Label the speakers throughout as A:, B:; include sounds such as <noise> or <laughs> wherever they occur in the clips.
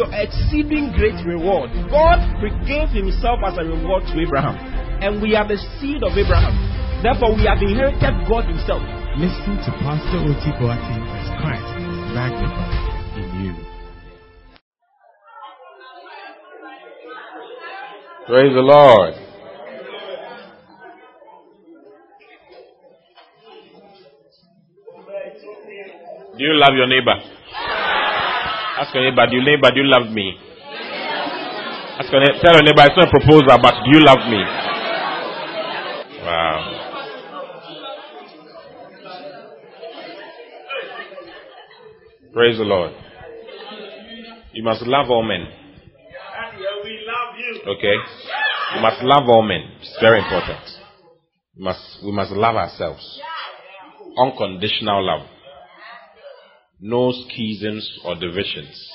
A: your exceeding great reward. God gave Himself as a reward to Abraham. And we are the seed of Abraham. Therefore, we have inherited God Himself.
B: Listen to Pastor Oti Boateng as Christ is magnified in you.
C: Praise the Lord. Do you love your neighbor? Ask your neighbor, do you neighbor, do you love me? Ask your neighbor, tell your neighbor, it's not a proposal, but do you love me? Wow. Praise the Lord. You must love all men. Okay? You must love all men. It's very important. We must, we must love ourselves. Unconditional love. No schisms or divisions.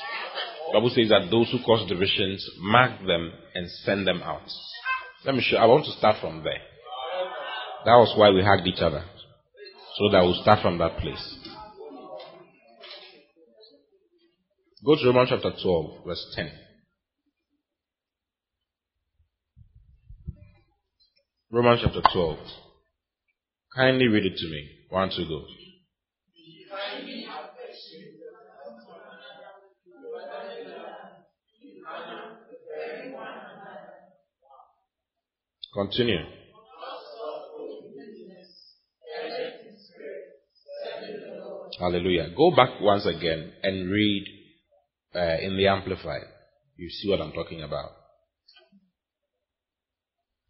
C: Bible says that those who cause divisions, mark them and send them out. Let me show. I want to start from there. That was why we hugged each other. So that we'll start from that place. Go to Romans chapter 12, verse 10. Romans chapter 12. Kindly read it to me. One, two, go. Continue. Hallelujah. Go back once again and read uh, in the Amplified. You see what I'm talking about.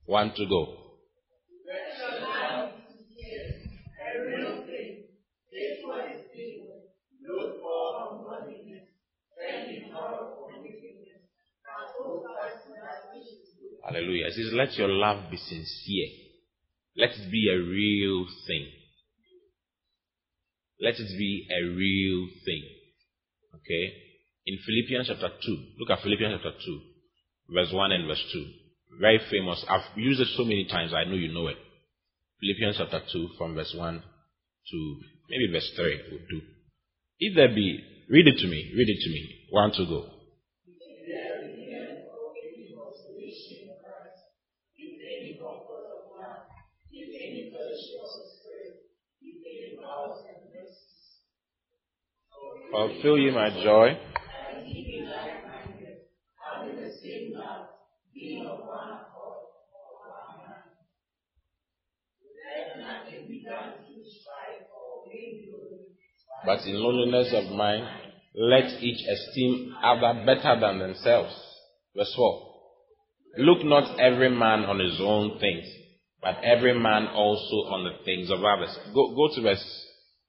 C: One to go. It says, let your love be sincere. Let it be a real thing. Let it be a real thing. Okay? In Philippians chapter 2, look at Philippians chapter 2, verse 1 and verse 2. Very famous. I've used it so many times, I know you know it. Philippians chapter 2, from verse 1 to maybe verse 3 would do. If there be, read it to me, read it to me. One to go. Fulfill you my joy. But in loneliness of mind, let each esteem other better than themselves. Verse 4. Look not every man on his own things, but every man also on the things of others. Go, go to verse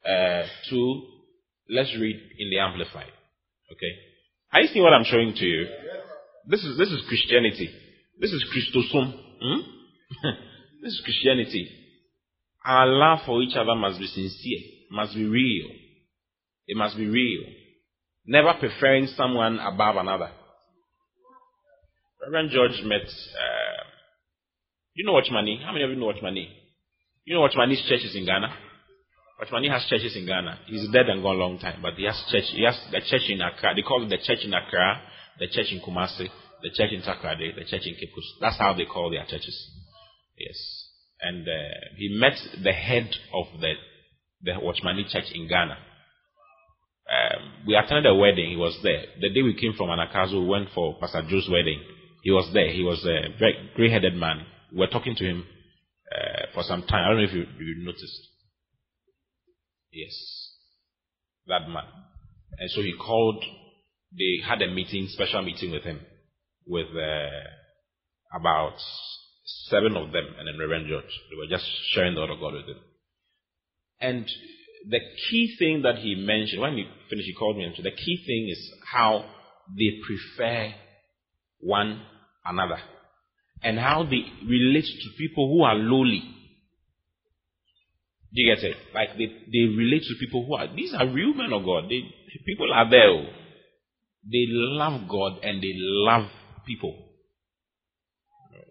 C: uh, 2. Let's read in the Amplified. Okay? Are you seeing what I'm showing to you? This is, this is Christianity. This is Christosum. Hmm? <laughs> this is Christianity. Our love for each other must be sincere, must be real. It must be real. Never preferring someone above another. Reverend George met, uh, you know Watchman Nee? How many of you know Watchman Nee? You know Watchman Nee's church is in Ghana? Watchman Nee has churches in Ghana. He's dead and gone a long time, but he has church. He has the church in Accra. They call it the church in Accra, the church in Kumasi, the church in Takoradi, the church in Kipus. That's how they call their churches. Yes. And uh, he met the head of the the Watchman Nee church in Ghana. Um, we attended a wedding. He was there. The day we came from Anagkazo, we went for Pastor Joe's wedding. He was there. He was a very gray-headed man. We were talking to him uh, for some time. I don't know if you, you noticed. Yes, that man. And so he called. They had a meeting, special meeting with him, with uh, about seven of them, and then Reverend George. They were just sharing the word of God with him. And the key thing that he mentioned, when he finished, he called me and said, the key thing is how they prefer one another and how they relate to people who are lowly. Do you get it? Like they, they relate to people who are, these are real men of God. They, people are there. Oh. They love God and they love people.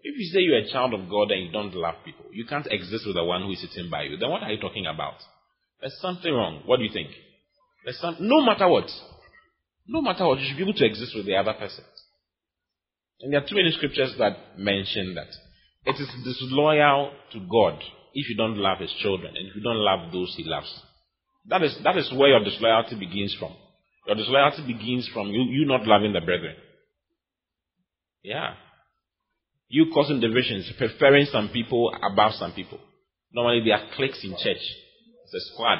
C: If you say you're a child of God and you don't love people, you can't exist with the one who is sitting by you, then what are you talking about? There's something wrong. What do you think? There's some, no matter what, no matter what, you should be able to exist with the other person. And there are too many scriptures that mention that. It is disloyal to God if you don't love his children and if you don't love those he loves. That is, that is where your disloyalty begins from. Your disloyalty begins from you, you not loving the brethren. Yeah. You causing divisions, preferring some people above some people. Normally there are cliques in church. It's a squad.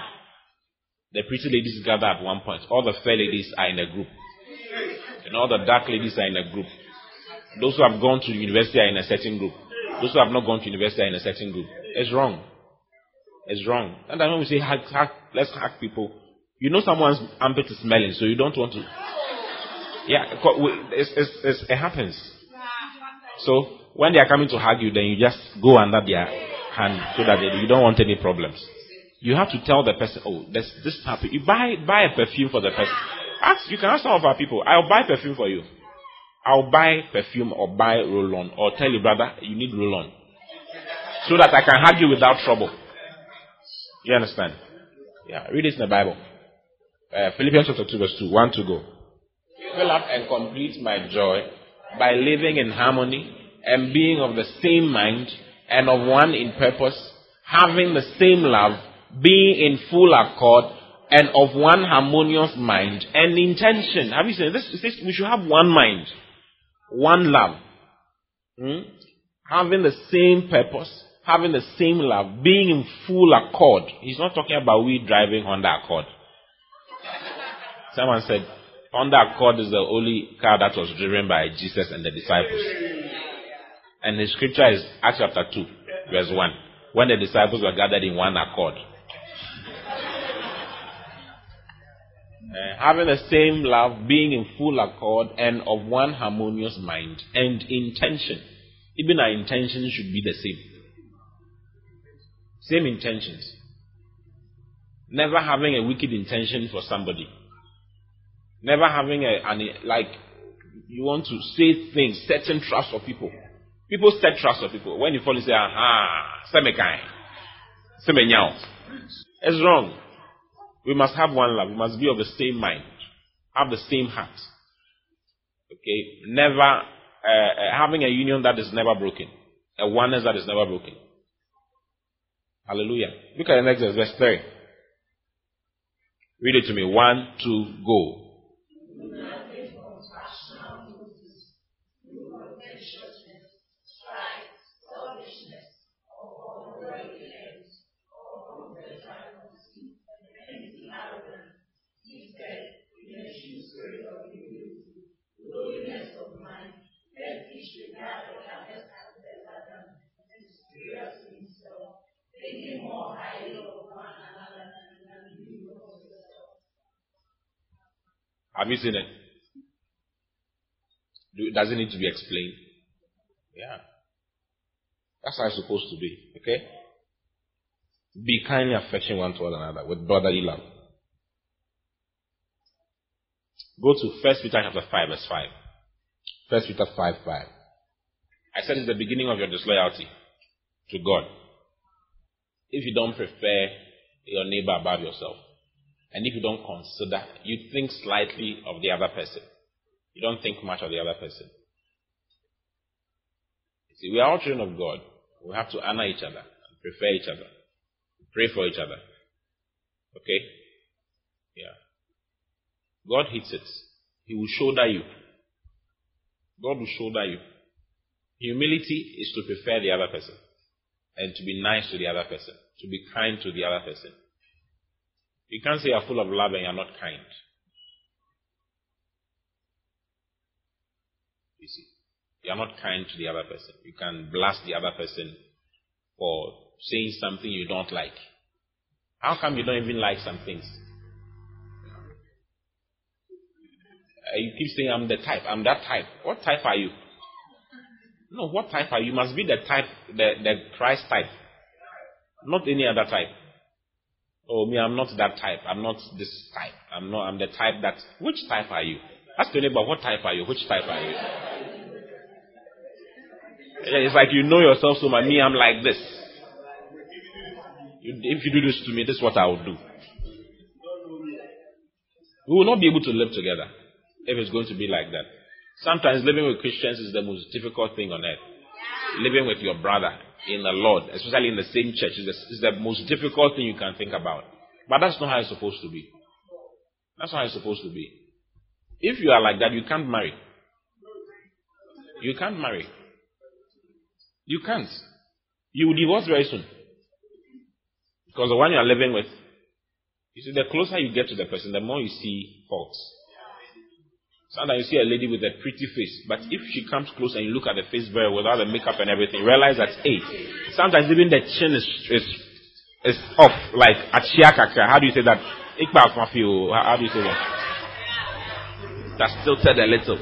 C: The pretty ladies gather at one point. All the fair ladies are in a group. And all the dark ladies are in a group. Those who have gone to university are in a certain group. Those who have not gone to university are in a certain group. It's wrong. It's wrong. And then when we say hack, hack, let's hack people, you know someone's armpit is smelling, so you don't want to. Yeah, it's, it's, it's, it happens. So when they are coming to hug you, then you just go under their hand so that they, you don't want any problems. You have to tell the person, oh, there's this type. You buy buy a perfume for the person. Ask, you can ask some of our people. I'll buy perfume for you. I'll buy perfume or buy roll-on or tell you, brother, you need roll-on, so that I can hug you without trouble. You understand? Yeah, read it in the Bible. Uh, Philippians chapter 2, verse 2. 1 to go. Fill up and complete my joy by living in harmony and being of the same mind and of one in purpose, having the same love, being in full accord and of one harmonious mind and intention. Have you seen this? this we should have one mind, one love, hmm? having the same purpose, having the same love, being in full accord. He's not talking about we driving Honda Accord. Someone said, Honda Accord is the only car that was driven by Jesus and the disciples. And the scripture is Acts chapter 2, verse 1. When the disciples were gathered in one accord. Uh, having the same love, being in full accord, and of one harmonious mind and intention. Even our intentions should be the same. Same intentions. Never having a wicked intention for somebody. Never having a, an, like, you want to say things, certain trust for people. People set trust for people. When you fall, you say, aha, semekai, semenyao. It's wrong. We must have one love. We must be of the same mind. Have the same heart. Okay? Never, uh, uh, having a union that is never broken. A oneness that is never broken. Hallelujah. Look at the next verse, verse 3. Read it to me. One, two, go. Have you seen it? Does it need to be explained? Yeah. That's how it's supposed to be. Okay? Be kindly affection one to another with brotherly love. Go to 1 Peter chapter 5, verse 5. 1 Peter 5, 5. I said it's the beginning of your disloyalty to God. If you don't prefer your neighbor above yourself, and if you don't consider, you think slightly of the other person. You don't think much of the other person. See, we are all children of God. We have to honor each other, and prefer each other, pray for each other. Okay? Yeah. God hits it. He will shoulder you. God will shoulder you. Humility is to prefer the other person and to be nice to the other person, to be kind to the other person. You can't say you're full of love and you're not kind. You see, you're not kind to the other person. You can blast the other person for saying something you don't like. How come you don't even like some things? Uh, you keep saying, I'm the type, I'm that type. What type are you? No, what type are you? You must be the type, the, the Christ type. Not any other type. Oh, me, I'm not that type. I'm not this type. I'm not, I'm the type that, which type are you? Ask your neighbor, what type are you? Which type are you? It's like you know yourself so much. Me, I'm like this. If you do this to me, this is what I will do. We will not be able to live together if it's going to be like that. Sometimes living with Christians is the most difficult thing on earth. Living with your brother in the Lord, especially in the same church, is the, is the most difficult thing you can think about. But that's not how it's supposed to be. That's how it's supposed to be. If you are like that, you can't marry. You can't marry. You can't. You will divorce very soon. Because the one you are living with, you see, the closer you get to the person, the more you see faults. Sometimes you see a lady with a pretty face, but if she comes close and you look at the face very well, without the makeup and everything, realize that, hey, sometimes even the chin is, is, is off, like at Shiakaka. How do you say that? How do you say that? That's tilted a little.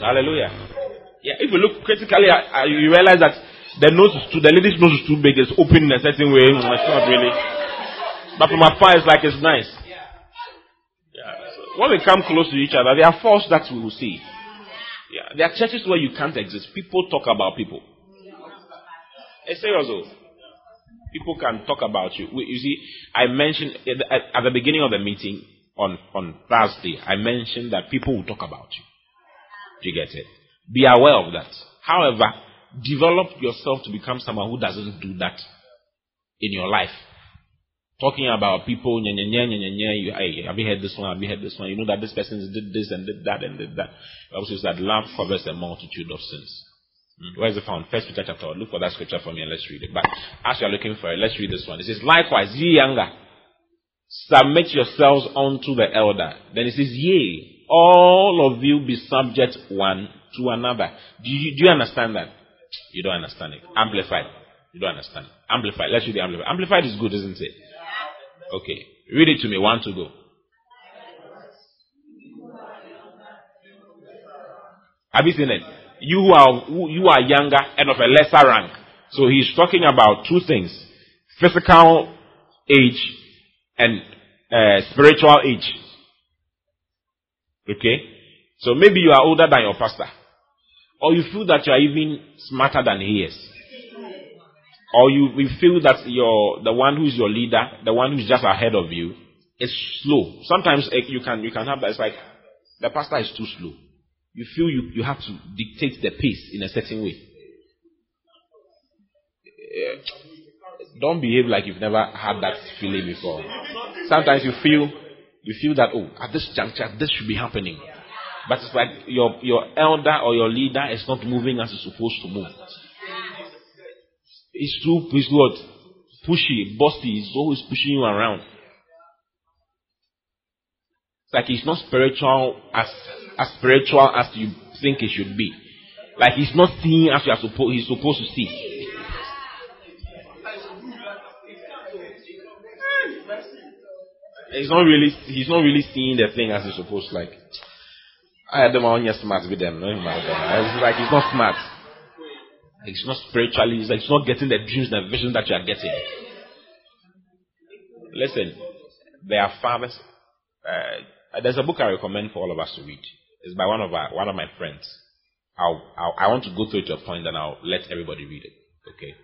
C: Hallelujah. Yeah, if you look critically, uh, you realize that the nose is too, the lady's nose is too big, it's open in a certain way. It's not really. But from afar, it's like it's nice. When we come close to each other, there are faults that we will see. Yeah. There are churches where you can't exist. People talk about people. It's serious though. People can talk about you. You see, I mentioned at the beginning of the meeting on, on Thursday, I mentioned that people will talk about you. Do you get it? Be aware of that. However, develop yourself to become someone who doesn't do that in your life talking about people, nye, nye, nye, nye, nye, you, hey, have you heard this one? Have you heard this one? You know that this person did this and did that and did that. Bible says that love covers a multitude of sins. Hmm? Where is it found? First Peter chapter. Look for that scripture for me and let's read it. But as you are looking for it, let's read this one. It says, Likewise, ye younger, submit yourselves unto the elder. Then it says, Yea, all of you be subject one to another. Do you, do you understand that? You don't understand it. Amplified. You don't understand. It. Amplified. Let's read the amplified. Amplified is good, isn't it? Okay. Read it to me. One to go. Have you seen it? You who are you are younger and of a lesser rank. So he's talking about two things: physical age and uh, spiritual age. Okay. So maybe you are older than your pastor, or you feel that you are even smarter than he is or you, you feel that your the one who is your leader, the one who is just ahead of you, is slow. Sometimes eh, you can you can have that. It's like the pastor is too slow. You feel you, you have to dictate the pace in a certain way. Eh, don't behave like you've never had that feeling before. Sometimes you feel you feel that oh at this juncture this should be happening, but it's like your your elder or your leader is not moving as it's supposed to move. He's too, he's what? Pushy, bossy. He's always pushing you around. It's like he's not spiritual as, as spiritual as you think he should be. Like he's not seeing as you are supposed, he's supposed to see. He's not really, he's not really seeing the thing as he's supposed to. Like, I had them on your smart with them. No, it's like he's not smart. It's not spiritually, it's, not getting the dreams and the vision that you are getting. Listen, there are fathers. Uh, there's a book I recommend for all of us to read. It's by one of our, one of my friends. I'll, I'll, i want to go through it to a point and I'll let everybody read it. Okay.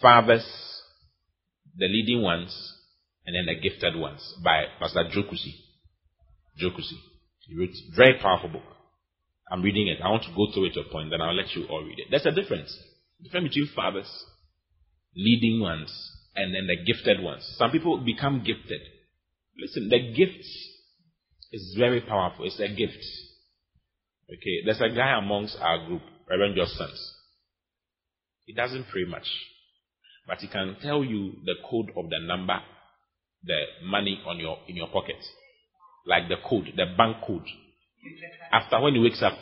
C: Fathers, the leading ones, and then the gifted ones by Pastor Joe Kusi. Jokusi. He wrote very powerful book. I'm reading it. I want to go through it to a point, then I'll let you all read it. There's a difference. difference between fathers, leading ones, and then the gifted ones. Some people become gifted. Listen, the gift is very powerful. It's a gift. Okay, there's a guy amongst our group, Reverend Josh Sons. He doesn't pray much, but he can tell you the code of the number, the money on your in your pocket, like the code, the bank code. After when he wakes up,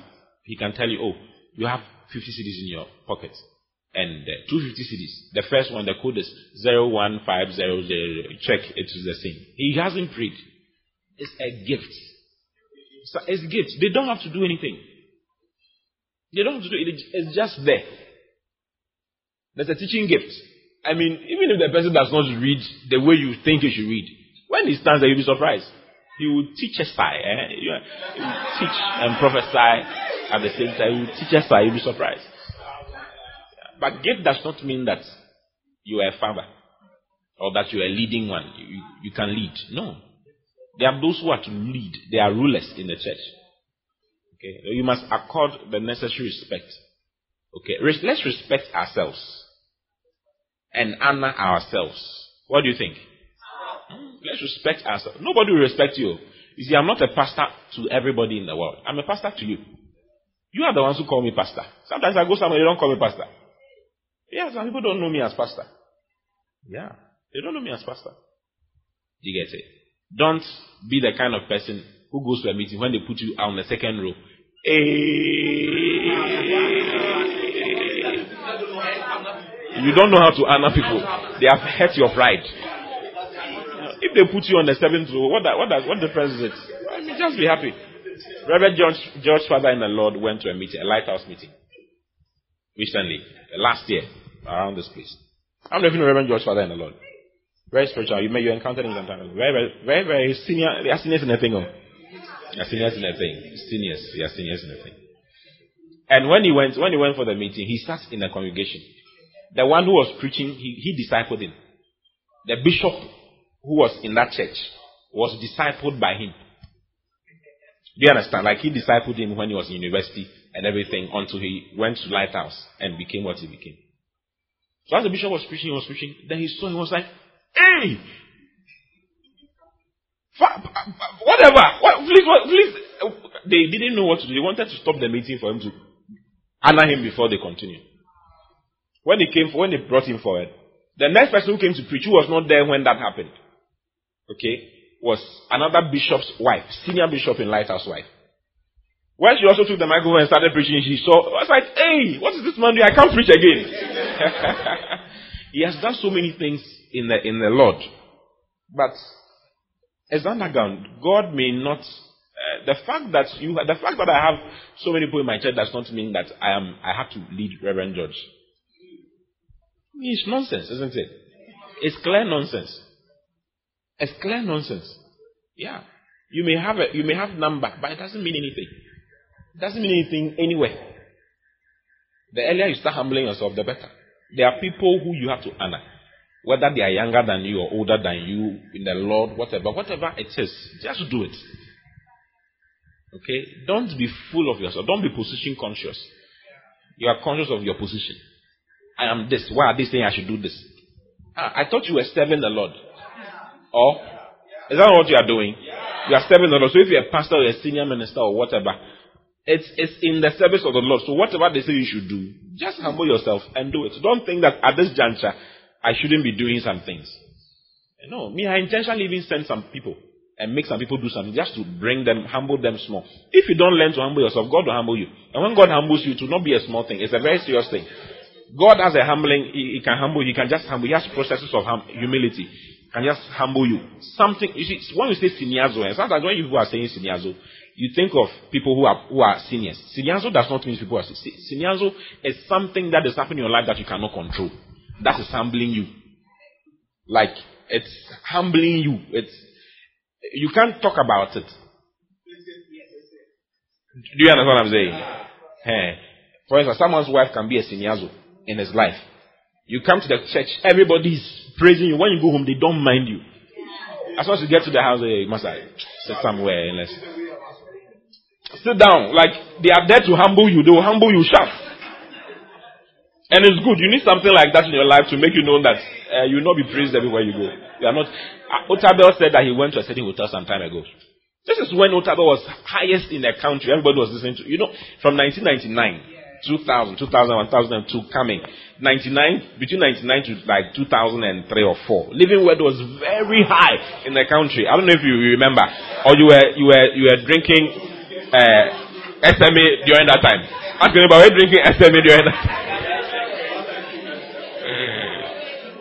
C: he can tell you, oh, you have 50 cedis in your pocket. And uh, 250 cedis. The first one, the code is 01500. Check, it is the same. He hasn't prayed. It's a gift. It's a gift. They don't have to do anything. They don't have to do it. It's just there. There's a teaching gift. I mean, even if the person does not read the way you think he should read, when he stands there, you'll be surprised. He will teach sigh. Eh? He will teach and prophesy at the same time. He will teach sigh. You'll be surprised. But gift does not mean that you are a father or that you are a leading one. You, you can lead. No. There are those who are to lead. They are rulers in the church. Okay. You must accord the necessary respect. Okay. Let's respect ourselves and honor ourselves. What do you think? Let's respect ourselves. Nobody will respect you. You see, I'm not a pastor to everybody in the world. I'm a pastor to you. You are the ones who call me pastor. Sometimes I go somewhere, they don't call me pastor. Yeah, some people don't know me as pastor. Yeah, they don't know me as pastor. You get it? Don't be the kind of person who goes to a meeting when they put you on the second row. You don't know how to honor people. They have hurt your pride. If they put you on the seventh row, what, that, what, that, what difference is it? I mean, just be happy. Reverend George, George Father in the Lord went to a meeting, a lighthouse meeting, recently, last year, around this place. I'm even know Reverend George Father in the Lord. Very spiritual. You may you encountered him sometime. Very, very, very, very senior. They are seniors in the thing. Oh. They are seniors in the thing. Seniors. They are seniors in the thing. And when he went, when he went for the meeting, he sat in the congregation. The one who was preaching, he, he discipled him. The bishop who was in that church was discipled by him. Do you understand? Like he discipled him when he was in university and everything until he went to Lighthouse and became what he became. So as the bishop was preaching, he was preaching, then he saw, he was like, hey! Whatever! What, please, what, please. They didn't know what to do. They wanted to stop the meeting for him to honor him before they continued. When he came, when they brought him forward, the next person who came to preach, who was not there when that happened, okay, was another bishop's wife, senior bishop in Lighthouse wife. When she also took the microphone and started preaching, she saw, I was like, hey, what is this man doing? I can't preach again. <laughs> he has done so many things in the, in the Lord. But as underground, God may not, uh, the fact that you, the fact that I have so many people in my church does not mean that I am, I have to lead Reverend George. It's nonsense, isn't it? It's clear nonsense. It's clear nonsense. Yeah. You may have a, you may have number, but it doesn't mean anything. It doesn't mean anything anywhere. The earlier you start humbling yourself, the better. There are people who you have to honor. Whether they are younger than you or older than you in the Lord, whatever, whatever it is, just do it. Okay? Don't be full of yourself. Don't be position conscious. You are conscious of your position. I am this. Why are they saying I should do this? Ah, I thought you were serving the Lord. Or, is that what you are doing? You are serving the Lord. So if you're a pastor or a senior minister or whatever, it's, it's in the service of the Lord. So whatever they say you should do, just humble yourself and do it. Don't think that at this juncture, I shouldn't be doing some things. No, me, I intentionally even send some people and make some people do something just to bring them, humble them small. If you don't learn to humble yourself, God will humble you. And when God humbles you, it will not be a small thing. It's a very serious thing. God has a humbling, he, he can humble, he can just humble, he has processes of hum, humility. Can just humble you. Something, you see, when you say seniazo, and eh, sometimes when you are saying seniazo, you think of people who are, who are seniors. Seniazo does not mean people are, seniazo is something that is happening in your life that you cannot control. That is humbling you. Like, it's humbling you. It's, you can't talk about it. Do you understand what I'm saying? Hey. Eh. For instance, someone's wife can be a seniazo in his life. You come to the church, everybody is praising you. When you go home, they don't mind you. As soon as you get to the house, you must sit somewhere and let's sit down. Like they are there to humble you. They will humble you sharp. And it's good. You need something like that in your life to make you know that uh, you will not be praised everywhere you go. You are not. Uh, Otabil said that he went to a certain hotel some time ago. This is when Otabil was highest in the country. Everybody was listening to. You know, from 1999 2000, 2001, 2002 coming. 99, between 99 to like 2003 or 4. Living wage was very high in the country. I don't know if you remember. Or you were, you were, you were drinking, uh, SMA during that time. Asking about were drinking SMA during that time.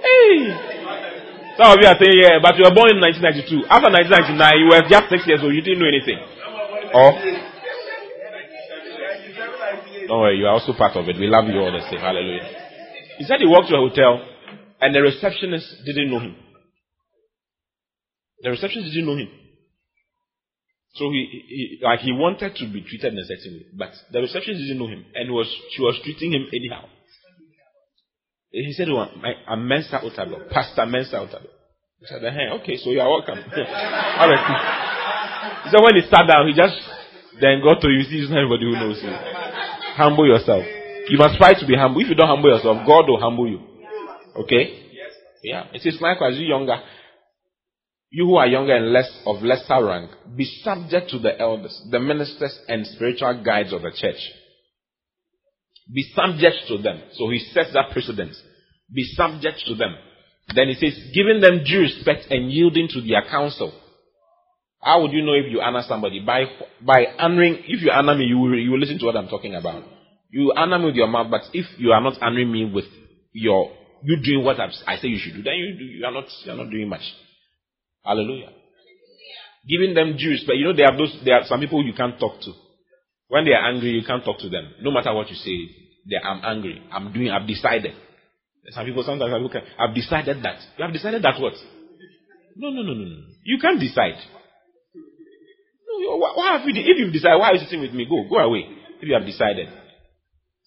C: <laughs> hey! Some of you are saying, yeah, but you were born in 1992. After 1999, you were just six years old. You didn't know anything. Or, don't worry, you are also part of it. We love you all the same. Hallelujah. He said he walked to a hotel and the receptionist didn't know him. The receptionist didn't know him. So he, he, like he wanted to be treated in a certain way, but the receptionist didn't know him, and was she was treating him anyhow. He said, well, "I'm Mensa Otabil, Pastor Mensa Otabil." He said, hey, "Okay, so you are welcome." <laughs> Right. So when he sat down, he just then got to you. See, it's not everybody who knows you. Humble yourself. You must try to be humble. If you don't humble yourself, God will humble you. Okay? Yeah. It is likewise, you younger. You who are younger and less of lesser rank, be subject to the elders, the ministers, and spiritual guides of the church. Be subject to them. So he sets that precedence. Be subject to them. Then he says, giving them due respect and yielding to their counsel. How would you know if you honor somebody? By, by honoring, if you honor me, you will, you will listen to what I'm talking about. You honor me with your mouth, but if you are not honoring me with your, you doing what I say you should do, then you, do, you are not, you are not doing much. Hallelujah. Giving them due respect. You know, there are those, there are some people you can't talk to. When they are angry, you can't talk to them. No matter what you say, they, I'm angry. I'm doing, I've decided. Some people sometimes I look at, I've decided that. You have decided that what? No, no, no, no, no. You can't decide. Why have you, if you've decided, why are you sitting with me? Go, go away. If you have decided.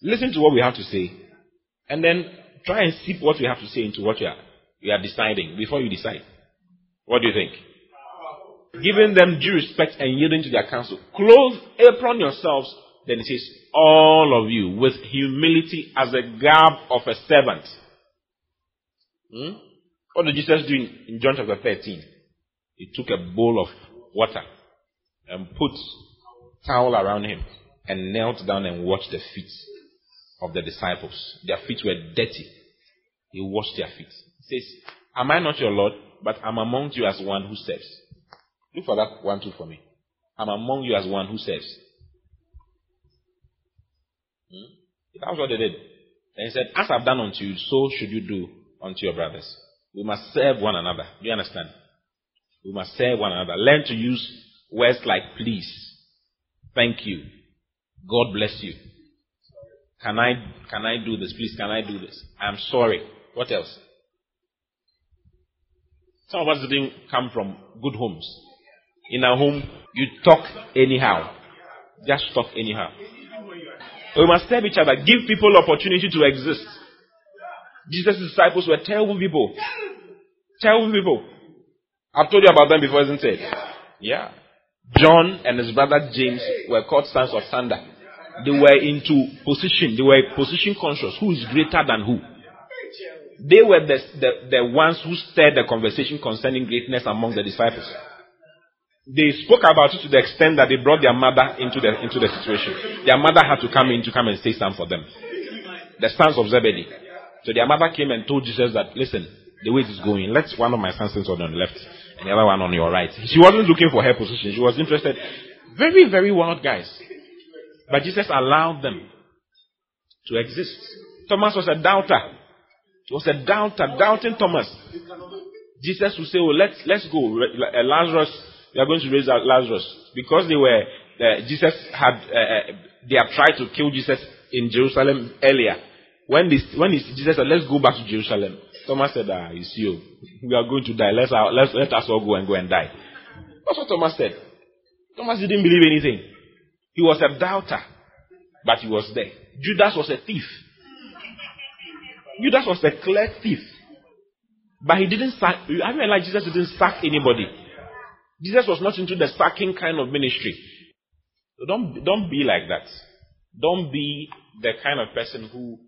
C: Listen to what we have to say. And then try and sip what we have to say into what you are, you are deciding before you decide. What do you think? Giving them due respect and yielding to their counsel. Clothe apron yourselves, then it says, all of you, with humility as a garb of a servant. Hmm? What did Jesus do in John chapter 13? He took a bowl of water and put towel around him and knelt down and washed the feet of the disciples. Their feet were dirty. He washed their feet. He says, Am I not your Lord? but I'm among you as one who serves. Look for that one, two for me. I'm among you as one who serves. Hmm? That's what they did. And he said, As I've done unto you, so should you do unto your brothers. We must serve one another. Do you understand? We must serve one another. Learn to use words like please, thank you, God bless you. Can I can I do this? Please, can I do this? I'm sorry. What else? Some of us didn't come from good homes. In our home, you talk anyhow. Just talk anyhow. We must serve each other. Give people opportunity to exist. Jesus' disciples were terrible people. Terrible people. I've told you about them before, isn't it? Yeah. John and his brother James were called sons of thunder. They were into position. They were position conscious. Who is greater than who? They were the, the, the ones who stirred the conversation concerning greatness among the disciples. They spoke about it to the extent that they brought their mother into the, into the situation. Their mother had to come in to come and say something for them. The sons of Zebedee. So their mother came and told Jesus that, listen, the way it is going, let one of my sons sit on the left and the other one on your right. She wasn't looking for her position. She was interested. Very, very wild guys. But Jesus allowed them to exist. Thomas was a doubter. He was a doubter, doubting Thomas. Jesus would say, Oh, let's, let's go. Uh, Lazarus, we are going to raise Lazarus. Because they were, uh, Jesus had, uh, uh, they had tried to kill Jesus in Jerusalem earlier. When, this, when this, Jesus said, Let's go back to Jerusalem. Thomas said, Ah, it's you. We are going to die. Let's, uh, let's, let us all go and go and die. That's what Thomas said. Thomas didn't believe anything. He was a doubter, but he was there. Judas was a thief. Judas was a clear thief. But he didn't sack, I mean, like Jesus didn't sack anybody. Jesus was not into the sacking kind of ministry. So don't, don't be like that. Don't be the kind of person who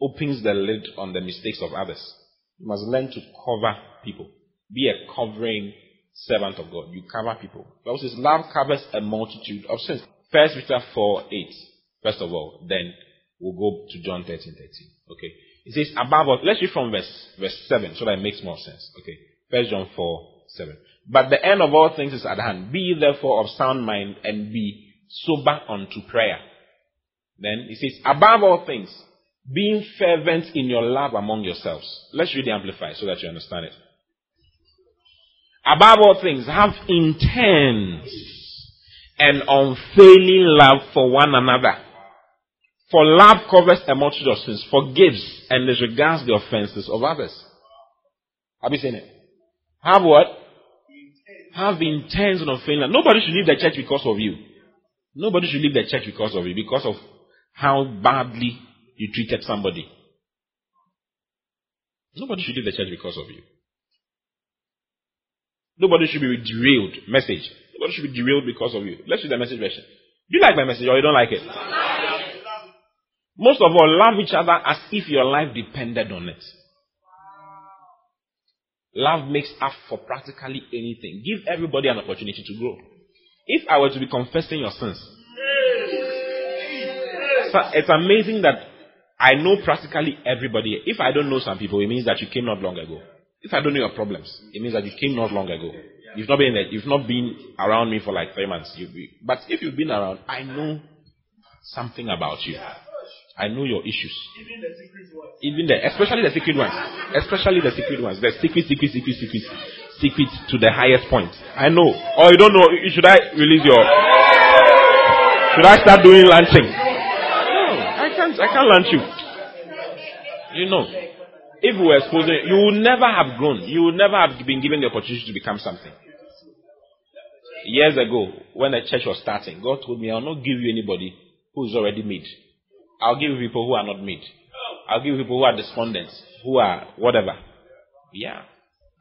C: opens the lid on the mistakes of others. You must learn to cover people. Be a covering servant of God. You cover people. The Bible says love covers a multitude of sins. First Peter 4 8. First of all, then we'll go to John 13 13. Okay. It says above all, let's read from verse, verse 7 so that it makes more sense. Okay. First John 4, 7. But the end of all things is at hand. Be therefore of sound mind and be sober unto prayer. Then it says, above all things, being fervent in your love among yourselves. Let's read the Amplify so that you understand it. Above all things, have intense and unfailing love for one another. For love covers a multitude of sins, forgives and disregards the offenses of others. Have you seen it? Have what? Have intense and unfailing love. Nobody should leave the church because of you. Nobody should leave the church because of you, because of how badly you treated somebody. Nobody should leave the church because of you. Nobody should be derailed. Message. Nobody should be derailed because of you. Let's read the message version. Do you like my message or you don't like it? Most of all, love each other as if your life depended on it. Love makes up for practically anything. Give everybody an opportunity to grow. If I were to be confessing your sins, it's amazing that I know practically everybody. If I don't know some people, it means that you came not long ago. If I don't know your problems, it means that you came not long ago. You've not been there. You've not been around me for like three months. Be, but if you've been around, I know something about you. I know your issues. Even the secret ones. Even the, especially the secret ones. Especially the secret ones. The secret, secret, secret, secret, secret to the highest point. I know. Or you don't know. Should I release your? Should I start doing launching? Can't. I can't launch you. You know if we were exposing, you would never have grown. You would never have been given the opportunity to become something. Years ago, when the church was starting, God told me, I'll not give you anybody who is already made. I'll give you people who are not made. I'll give you people who are despondents, who are whatever. Yeah.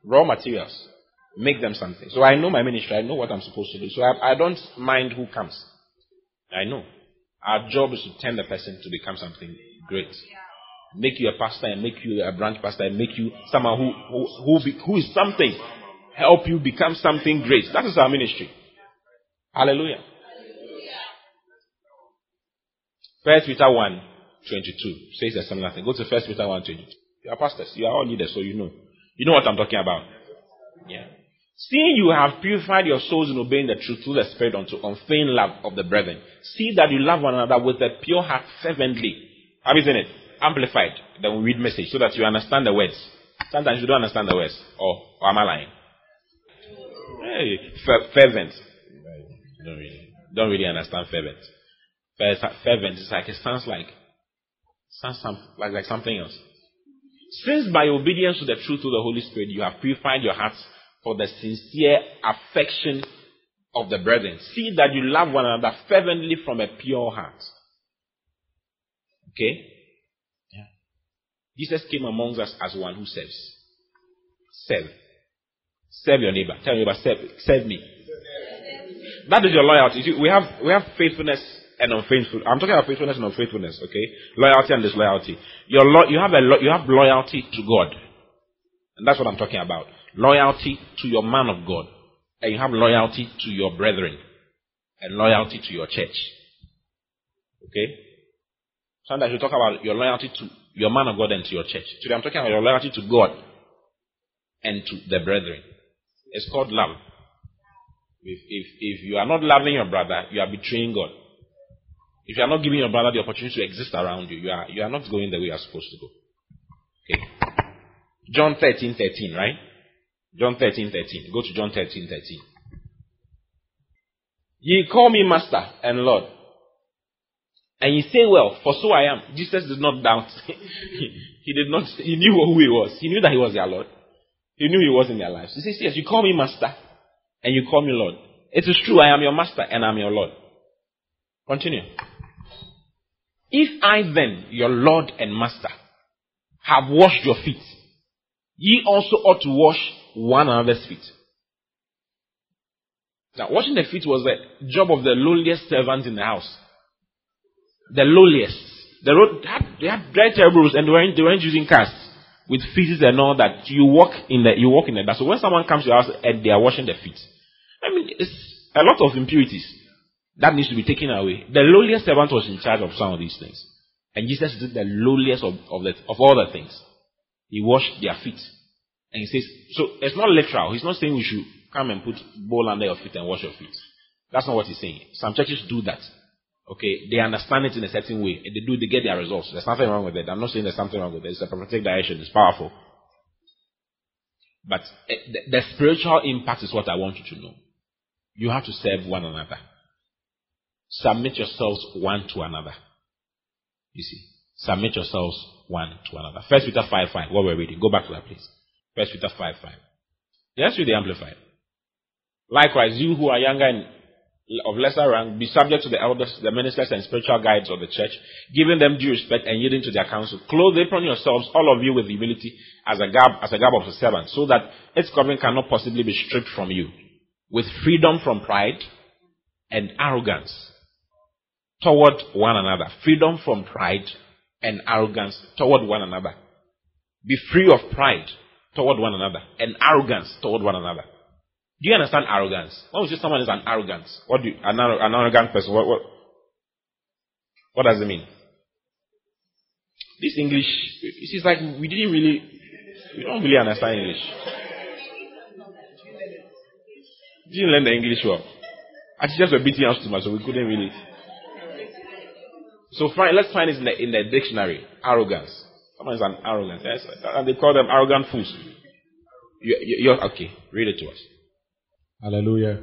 C: Raw materials. Make them something. So I know my ministry. I know what I'm supposed to do. So I, I don't mind who comes. I know. Our job is to turn the person to become something great make you a pastor and make you a branch pastor and make you someone who who who, be, who is something, help you become something great. That is our ministry. Hallelujah. First Peter 1 22 says a similar thing. Go to First Peter 1 22. You are pastors, you are all leaders, so you know. You know what I'm talking about. Yeah. Seeing you have purified your souls in obeying the truth through the Spirit unto unfeigned love of the brethren, see that you love one another with a pure heart fervently. Have you seen it? amplified, then we read message so that you understand the words. Sometimes you don't understand the words. Or, or am I lying? Hey, fervent. Don't really, don't really understand fervent. Fervent is like it sounds like sounds some, like, like something else. Since by obedience to the truth of the Holy Spirit you have purified your hearts for the sincere affection of the brethren, see that you love one another fervently from a pure heart. Okay? Yeah. Jesus came amongst us as one who serves. Serve. Serve your neighbor. Tell your neighbor, serve, serve me. That is your loyalty. We have we have faithfulness and unfaithfulness. I'm talking about faithfulness and unfaithfulness. Okay, loyalty and disloyalty. Lo- you have lo- you have loyalty to God, and that's what I'm talking about. Loyalty to your man of God, and you have loyalty to your brethren, and loyalty to your church. Okay. Sometimes we talk about your loyalty to your man of God and to your church. Today I'm talking about your loyalty to God and to the brethren. It's called love. If, if, if you are not loving your brother, you are betraying God. If you are not giving your brother the opportunity to exist around you, you are, you are not going the way you are supposed to go. Okay. John 13, 13, right? John 13, 13. Go to John 13, 13. Ye call me master and Lord, and you say, Well, for so I am. Jesus did not doubt. <laughs> he did not, he knew who he was. He knew that he was their Lord. He knew he was in their lives. He says, Yes, you call me master and you call me Lord. It is true, I am your master and I am your Lord. Continue. If I then, your Lord and master, have washed your feet, ye also ought to wash one another's feet. Now, washing the feet was the job of the lowliest servant in the house the lowliest. The road had, they had very terrible roads and they weren't, they weren't using cars with feces and all that. You walk in the you walk in the dust. So when someone comes to your house and they are washing their feet, I mean it's a lot of impurities that needs to be taken away. The lowliest servant was in charge of some of these things. And Jesus did the lowliest of, of, the, of all the things. He washed their feet. And he says, so it's not literal. He's not saying we should come and put bowl under your feet and wash your feet. That's not what he's saying. Some churches do that. Okay, they understand it in a certain way. They do, they get their results. There's nothing wrong with it. I'm not saying there's something wrong with it. It's a prophetic direction. It's powerful. But eh, the, the spiritual impact is what I want you to know. You have to serve one another. Submit yourselves one to another. You see, submit yourselves one to another. First Peter 5 5, what we're reading. Go back to that, please. First Peter 5 5. Let's read the Amplified. Likewise, you who are younger and of lesser rank, be subject to the elders, the ministers, and spiritual guides of the church, giving them due respect and yielding to their counsel. Clothe upon yourselves, all of you, with humility as a garb, as a garb of a servant, so that its covering cannot possibly be stripped from you, with freedom from pride and arrogance toward one another. Freedom from pride and arrogance toward one another. Be free of pride toward one another and arrogance toward one another. Do you understand arrogance? When we say someone is an arrogance, what do you, an, an arrogant person, what, what, what does it mean? This English, it's like we didn't really, we don't really understand English. didn't learn the English well. Our teachers were beating us too much, so we couldn't really. So fine, let's find it in the, in the dictionary. Arrogance. Someone is an arrogant. Yes, and they call them arrogant fools. You, you, okay, read it to us.
D: Hallelujah.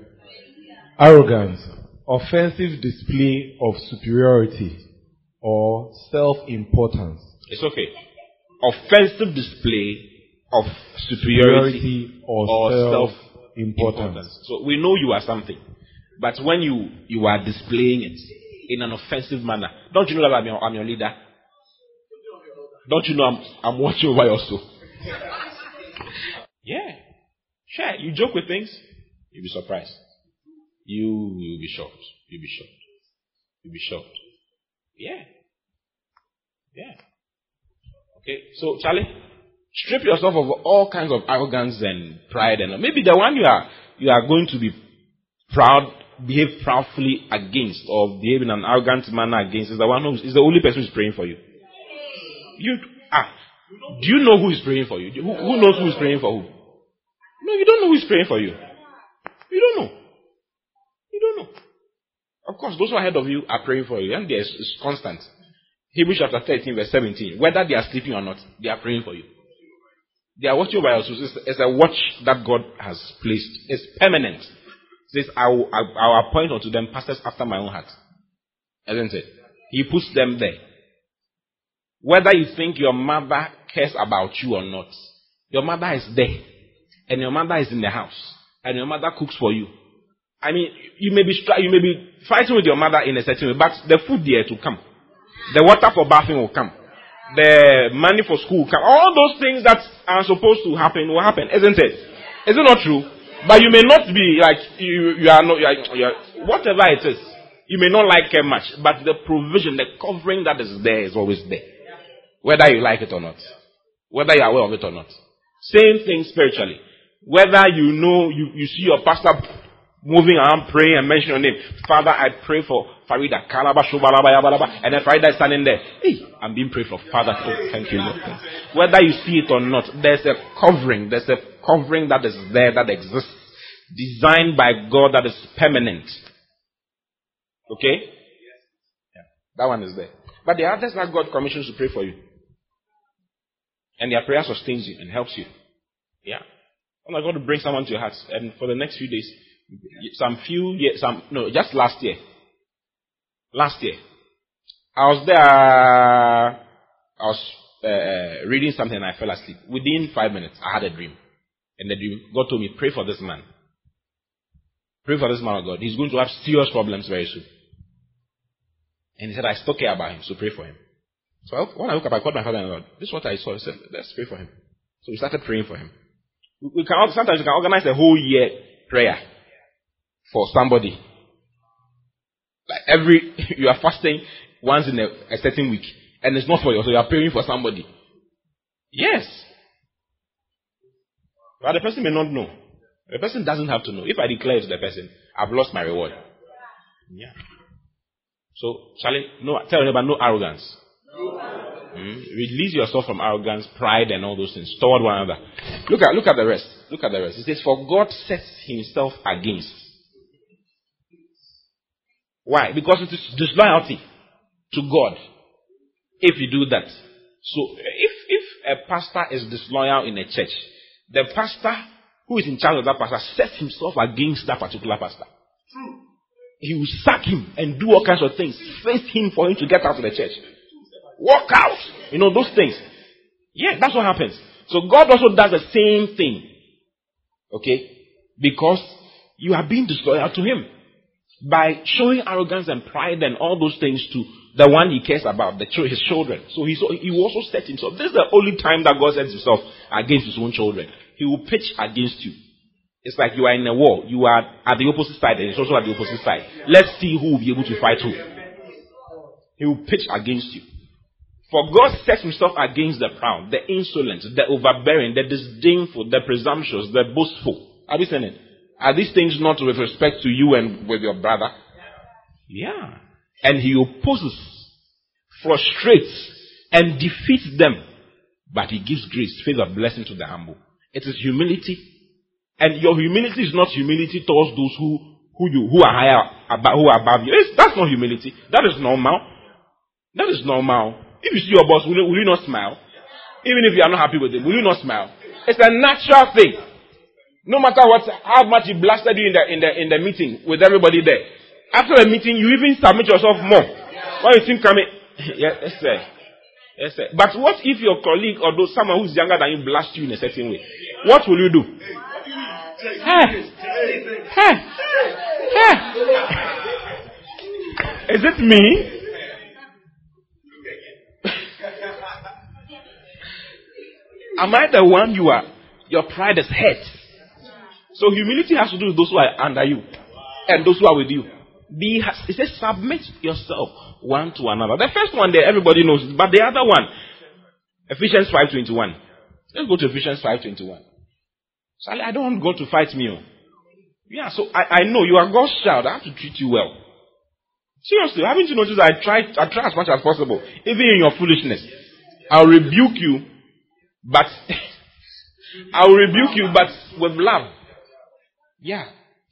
D: Arrogance, offensive display of superiority or self-importance.
C: It's okay. Offensive display of superiority,
D: superiority or, or self-importance.
C: Self so we know you are something, but when you you are displaying it in an offensive manner, don't you know that I'm your, I'm your leader? Don't you know I'm I'm watching over you soul? yeah, sure. You joke with things. You'll be surprised. You will be shocked. You'll be shocked. You'll be shocked. Yeah. Yeah. Okay, so Charlie, strip yourself of all kinds of arrogance and pride and maybe the one you are you are going to be proud, behave proudly against or behave in an arrogant manner against is the one who is the only person who is praying for you. You ah do you know who is praying for you? Who, who knows who is praying for who? No, you don't know who is praying for you. You don't know. You don't know. Of course, those who are ahead of you are praying for you, and there's it's constant. Hebrews chapter 13, verse 17. Whether they are sleeping or not, they are praying for you. They are watching over us. It's, it's a watch that God has placed. It's permanent. Says, I will, I, I will appoint unto them pastors after my own heart. Isn't it? He puts them there. Whether you think your mother cares about you or not, your mother is there. And your mother is in the house and your mother cooks for you. I mean, you may be you may be fighting with your mother in a certain way, but the food there to come, the water for bathing will come, the money for school will come. All those things that are supposed to happen will happen, isn't it? Is it not true? But you may not be like you, you are not you are, you are, whatever it is. You may not like it much, but the provision, the covering that is there is always there, whether you like it or not, whether you are aware of it or not. Same thing spiritually. Whether you know, you, you see your pastor moving around praying and mentioning your name. Father, I pray for Farida. And then Farida is standing there. Hey, I'm being prayed for. Father, oh, thank you, Lord. Whether you see it or not, there's a covering. There's a covering that is there, that exists. Designed by God that is permanent. Okay? Yeah. That one is there. But the others that God commissions to pray for you. And their prayer sustains you and helps you. Yeah. Oh I'm not going to bring someone to your heart. And for the next few days, some few years, some, no, just last year. Last year. I was there, I was uh, uh, reading something and I fell asleep. Within five minutes, I had a dream. And the dream, God told me, pray for this man. Pray for this man of God. He's going to have serious problems very soon. And he said, I still care about him, so pray for him. So I, when I woke up, I called my father and Lord. This is what I saw. I said, let's pray for him. So we started praying for him. We can sometimes we can organize a whole year prayer for somebody. Like every <laughs> you are fasting once in a, a certain week, and it's not for you, so you are praying for somebody. Yes, but the person may not know. The person doesn't have to know. If I declare to the person, I've lost my reward. Yeah. So, Charlie, no, tell your neighbor, no arrogance. Mm? Release yourself from arrogance, pride, and all those things toward one another. Look at look at the rest. Look at the rest. It says, "For God sets Himself against." Why? Because it is disloyalty to God. If you do that, so if if a pastor is disloyal in a church, the pastor who is in charge of that pastor sets himself against that particular pastor. True. He will sack him and do all kinds of things. Face him for him to get out of the church. Walk out. You know, those things. Yeah, that's what happens. So God also does the same thing. Okay? Because you are being disloyal to Him. By showing arrogance and pride and all those things to the one He cares about, the, His children. So he, he also set Himself. This is the only time that God sets Himself against His own children. He will pitch against you. It's like you are in a war. You are at the opposite side and it's also at the opposite side. Let's see who will be able to fight who. He will pitch against you. For God sets himself against the proud, the insolent, the overbearing, the disdainful, the presumptuous, the boastful. Are we saying it? Are these things not with respect to you and with your brother? Yeah. And he opposes, frustrates, and defeats them. But he gives grace, favor, blessing to the humble. It is humility. And your humility is not humility towards those who, who you, who are higher, who are above you. It's, that's not humility. That is normal. That is normal. If you see your boss, will you, will you not smile? Even if you are not happy with him, will you not smile? It's a natural thing. No matter what, how much he blasted you in the, in the, in the meeting with everybody there. After the meeting, you even submit yourself more. When you think coming, <laughs> yes, sir. Yes, sir. But what if your colleague or those, someone who's younger than you blast you in a certain way? What will you do? Hey. Hey. Hey. Is it me? <laughs> Am I the one you are? Your pride is hurt. So humility has to do with those who are under you and those who are with you. Be, it says submit yourself one to another. The first one there, everybody knows, but the other one, Ephesians 5.21. Let's go to Ephesians 5.21. Charlie, I don't want God to fight me. Oh. Yeah, so I, I know you are God's child. I have to treat you well. Seriously, haven't you noticed I try, I try as much as possible, even in your foolishness. I'll rebuke you but <laughs> I will rebuke you, but with love. Yeah.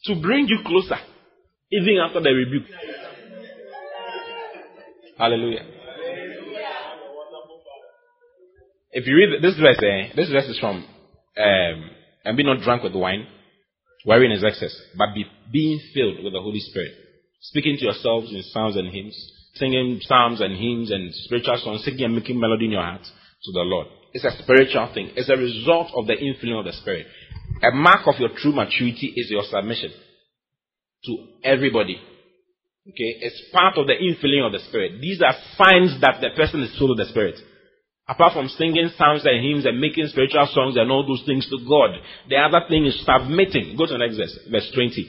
C: To bring you closer, even after the rebuke. Hallelujah. If you read this verse, eh, this verse is from, um, and be not drunk with wine, wherein is excess, but be being filled with the Holy Spirit, speaking to yourselves in psalms and hymns, singing psalms and hymns and spiritual songs, singing and making melody in your heart to the Lord. It's a spiritual thing. It's a result of the infilling of the Spirit. A mark of your true maturity is your submission to everybody. Okay? It's part of the infilling of the Spirit. These are signs that the person is full of the Spirit. Apart from singing psalms and hymns and making spiritual songs and all those things to God, the other thing is submitting. Go to the next verse, verse 20.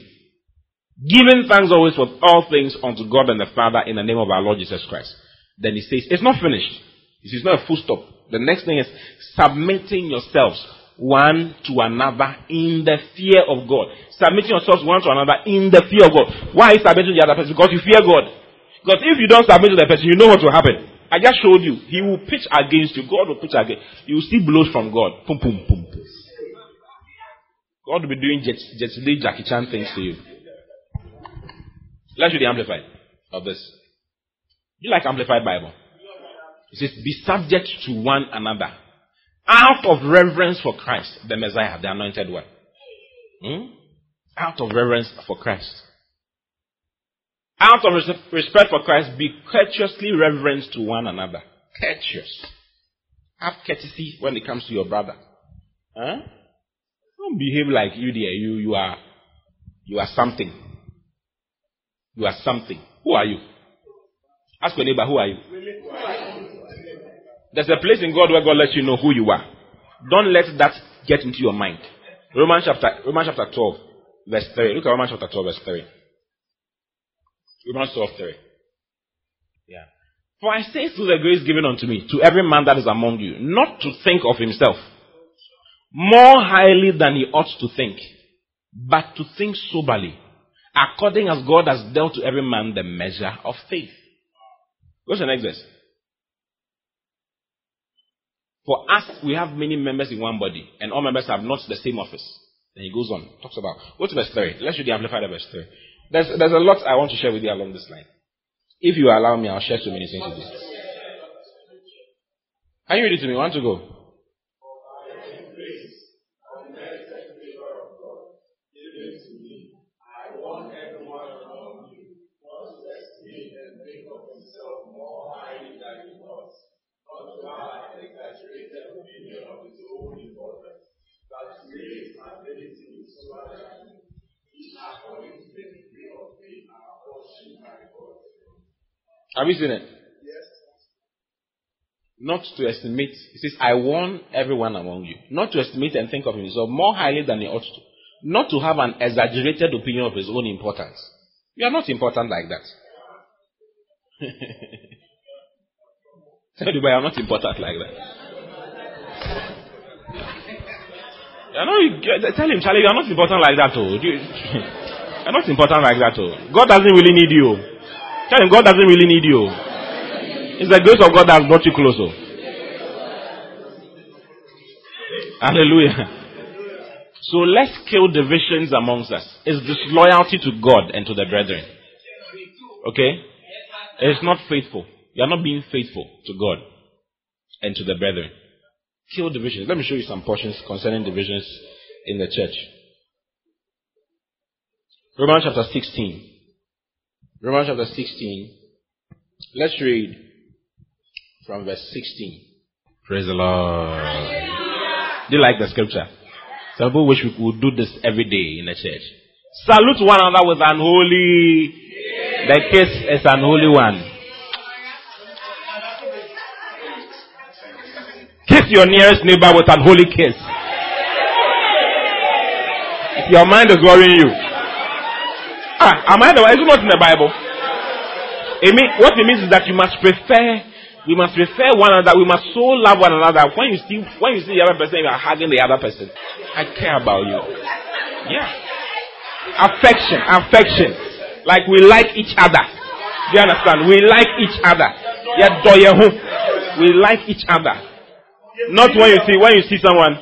C: Giving thanks always for all things unto God and the Father in the name of our Lord Jesus Christ. Then he says, it's not finished. This is not a full stop. The next thing is submitting yourselves one to another in the fear of God. Submitting yourselves one to another in the fear of God. Why is submitting to the other person? Because you fear God. Because if you don't submit to the person, you know what will happen. I just showed you. He will pitch against you. God will pitch against you. You will see blows from God. Pum, pum, pum, pum. God will be doing Jet, Jet Li, Jackie Chan things to you. Let's read the Amplified of this. You like Amplified Bible? It says, be subject to one another out of reverence for Christ, the Messiah, the anointed one. Hmm? Out of reverence for Christ. Out of respect for Christ, be courteously reverent to one another. Courteous. Have courtesy when it comes to your brother. Huh? Don't behave like you dear. You, you are, you are something. You are something. Who are you? Ask your neighbor, who are you? There's a place in God where God lets you know who you are. Don't let that get into your mind. Romans chapter, Romans chapter 12, verse 3. Look at Romans chapter 12, verse 3. Romans 12, 3. Yeah. For I say through the grace given unto me, to every man that is among you, not to think of himself more highly than he ought to think, but to think soberly, according as God has dealt to every man the measure of faith. To the next verse. For us, we have many members in one body, and all members have not the same office. Then he goes on, talks about, go to verse 3. Let's read the Amplified verse 3. There's, there's a lot I want to share with you along this line. If you allow me, I'll share so many things with you. Can you read it to me? Want to go? Have you seen it? Yes. Not to estimate. He says, I warn everyone among you. Not to estimate and think of himself more highly than he ought to. Not to have an exaggerated opinion of his own importance. You are not important like that. <laughs> Tell you, I am not important like that. You know, tell him, Charlie, you are not important like that. Oh. <laughs> You, are not important like that. Oh. God doesn't really need you. Tell him God doesn't really need you. It's the grace of God that has brought you closer. Oh. Hallelujah. So let's kill divisions amongst us. It's disloyalty to God and to the brethren. Okay? It's not faithful. You are not being faithful to God and to the brethren. Kill divisions. Let me show you some portions concerning divisions in the church. Romans chapter 16. Romans chapter 16. Let's read from verse 16. Praise the Lord. Do you like the scripture? Some people wish we could do this every day in the church. Salute one another with an holy. The kiss is an holy one. Kiss your nearest neighbor with an holy kiss. If your mind is worrying you, Ah, am I the one? Is it not in the Bible? It mean, what it means is that you must prefer, we must prefer one another. We must so love one another. When you see, when you see the other person, you are hugging the other person. I care about you. Yeah. Affection, affection. Like we like each other. Do you understand? We like each other. We like each other. Not when you see when you see someone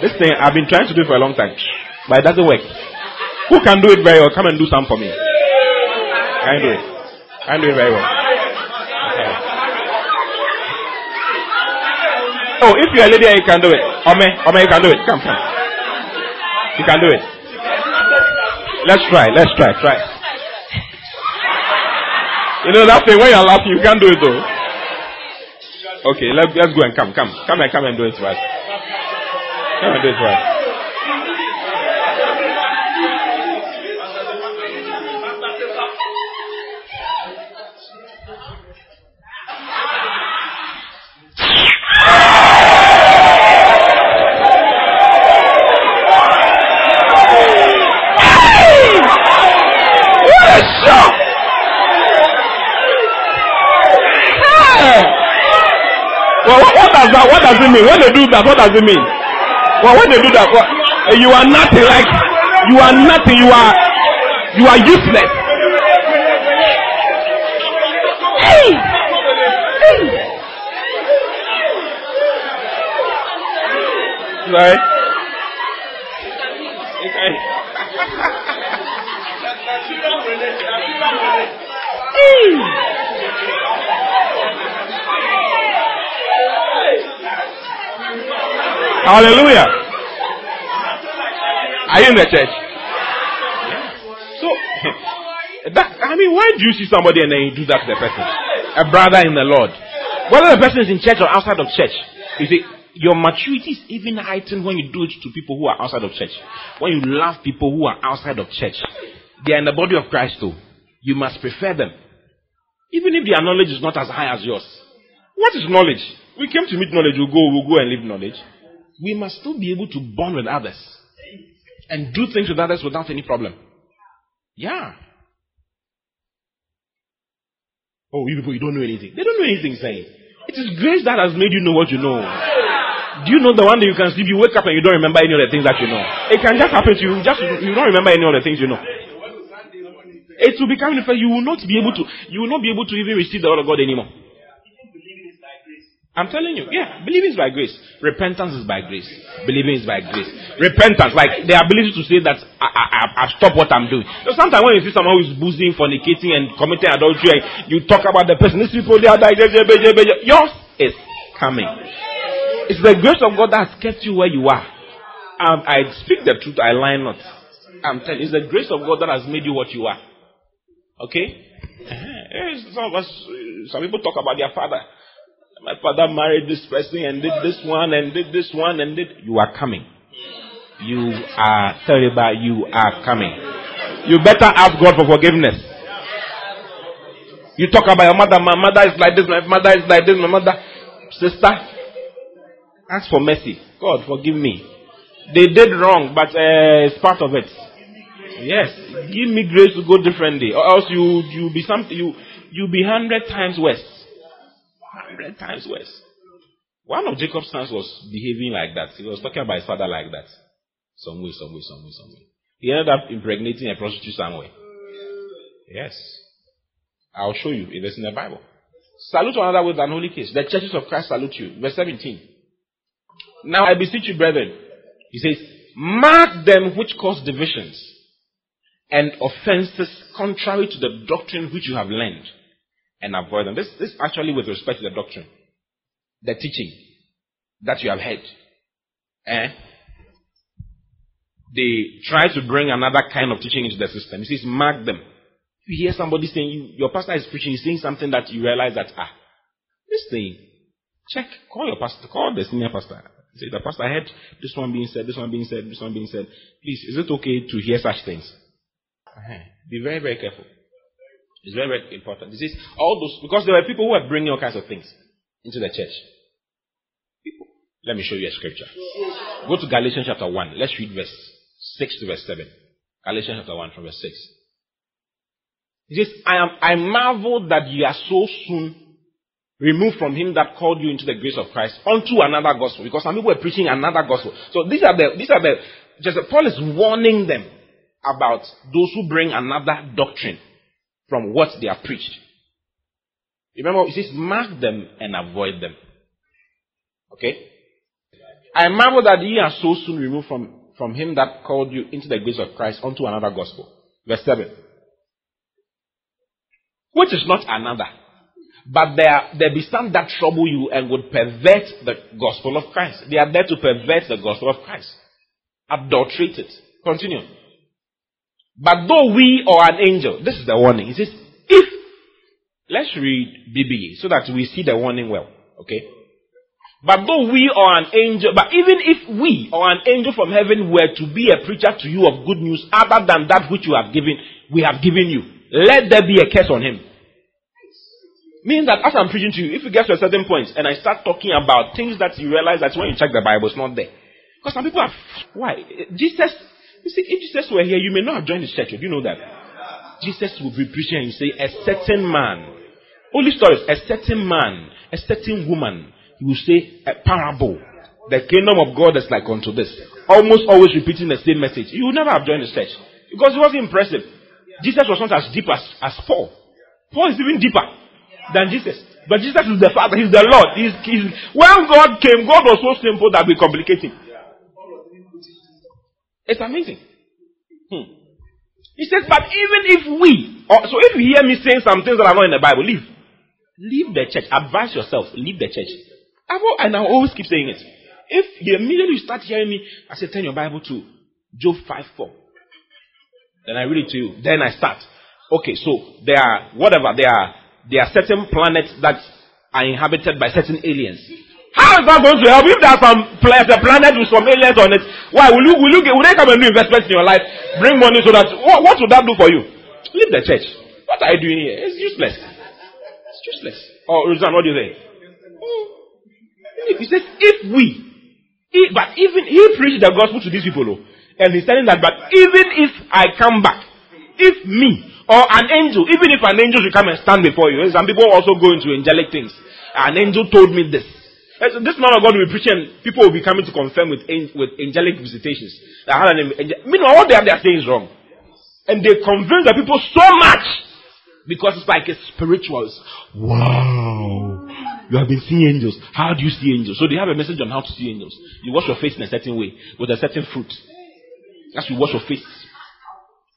C: This thing I've been trying to do for a long time, but it doesn't work. Who can do it very well? Come and do some for me. I do it. I do it very well. Okay. Oh, if you're a lady, you can do it. Ome, Ome, you can do it. Come, come. You can do it. Let's try. Let's try. Try. You know that thing when you're laughing, you can't do it though. Okay, let, let's go and come, come, come and come and do it right. Come do it for us. Well, what does that? What does it mean? When they do that, what does it mean? Well, when they do that, well, you are nothing like you are nothing. You are you are useless. Hey, hey. Right? Hallelujah. Are you in the church? So, <laughs> that, I mean, why do you see somebody and then you do that to the person? A brother in the Lord. Whether the person is in church or outside of church, you see, your maturity is even heightened when you do it to people who are outside of church. When you love people who are outside of church, they are in the body of Christ too. You must prefer them. Even if their knowledge is not as high as yours. What is knowledge? We came to meet knowledge, we'll go, we'll go and live knowledge we must still be able to bond with others and do things with others without any problem. Yeah. Oh, you people, you don't know anything. They don't know anything, saying. It is grace that has made you know what you know. Do you know the one that you can sleep, you wake up and you don't remember any of the things that you know? It can just happen to you. Just you don't remember any of the things you know. It will become you will not be able to you will not be able to even receive the word of God anymore. I'm telling you, yeah, believing is by grace. Repentance is by grace. Believing is by grace. Repentance, like the ability to say that I, I, I stop what I'm doing. So sometimes when you see someone who is boozing, fornicating, and committing adultery, you talk about the person. These people, they are like, yours is coming. It's the grace of God that has kept you where you are. Um, I speak the truth, I lie not. I'm telling you, it's the grace of God that has made you what you are. Okay? <laughs> Some us, some people talk about their father. My father married this person and did this one and did this one and did. You are coming. You are terrible. You are coming. You better ask God for forgiveness. You talk about your mother. My mother is like this. My mother is like this. My mother, sister, ask for mercy. God, forgive me. They did wrong, but uh, it's part of it. Yes, give me grace to go differently, or else you you be something you you be hundred times worse. Hundred times worse. One of Jacob's sons was behaving like that. He was talking about his father like that. Some way, some way, some way, some way. He ended up impregnating a prostitute somewhere. Yes. I'll show you. It is in the Bible. Salute one another with an holy kiss. The churches of Christ salute you. Verse 17. Now I beseech you, brethren. He says, mark them which cause divisions and offenses contrary to the doctrine which you have learned and avoid them. This, this actually with respect to the doctrine, the teaching that you have heard. Eh? They try to bring another kind of teaching into the system. He says, mark them. You hear somebody saying, you, your pastor is preaching, he's saying something that you realize that, ah, this thing, check, call your pastor, call the senior pastor. Say, the pastor, I heard this one being said, this one being said, this one being said. Please, is it okay to hear such things? Uh-huh. Be very, very careful. It's very, very important. This is all those, because there were people who were bringing all kinds of things into the church. People. Let me show you a scripture. Go to Galatians chapter 1. Let's read verse 6 to verse 7. Galatians chapter 1 from verse 6. He says, I am, I marvel that you are so soon removed from him that called you into the grace of Christ unto another gospel. Because some people are preaching another gospel. So these are the, these are the, just Paul is warning them about those who bring another doctrine from what they have preached. Remember, it says, mark them and avoid them. Okay? I marvel that ye are so soon removed from, from him that called you into the grace of Christ unto another gospel. Verse 7. Which is not another. But there, there be some that trouble you and would pervert the gospel of Christ. They are there to pervert the gospel of Christ. Adulterate it. Continue. But though we or an angel, this is the warning. He says, if, let's read BBE so that we see the warning well. Okay? But though we or an angel, but even if we or an angel from heaven were to be a preacher to you of good news other than that which you have given, we have given you, let there be a curse on him. Means that as I'm preaching to you, if you get to a certain point and I start talking about things that you realize that when you check the Bible, it's not there. Because some people are, why? Jesus you see, if Jesus were here, you may not have joined the church. Do you know that? Jesus would be preaching and you say, a certain man. Only stories, a certain man, a certain woman. He will say a parable. The kingdom of God is like unto this. Almost always repeating the same message. You would never have joined the church. Because it wasn't impressive. Jesus was not as deep as, as Paul. Paul is even deeper than Jesus. But Jesus is the Father. He's the Lord. He's, he's, when God came, God was so simple that we complicate him. It's amazing. Hmm. He says, but even if we, or, so if you hear me saying some things that are not in the Bible, leave. Leave the church. Advise yourself. Leave the church. I've, and I always keep saying it. If the immediately you start hearing me, I say, turn your Bible to Job 5 4. Then I read it to you. Then I start. Okay, so there are, whatever, there are, there are certain planets that are inhabited by certain aliens. How is that going to help? If there are some a planet with some aliens on it, why will you will you will they come and do investments in your life, bring money so that what, what would that do for you? Leave the church. What are you doing here? It's useless. It's useless. Oh, Rizan, what do you think? Oh, he says, if we, but even he preached the gospel to these people, oh, and he's telling that, but even if I come back, if me or an angel, even if an angel should come and stand before you, some people also go into angelic things. An angel told me this. This man of God will be preaching, people will be coming to confirm with, with angelic visitations. I had an, Meanwhile, what they have, they are saying is wrong. And they convince the people so much because it's like a spiritual. Wow. You have been seeing angels. How do you see angels? So they have a message on how to see angels. You wash your face in a certain way with a certain fruit. As you wash your face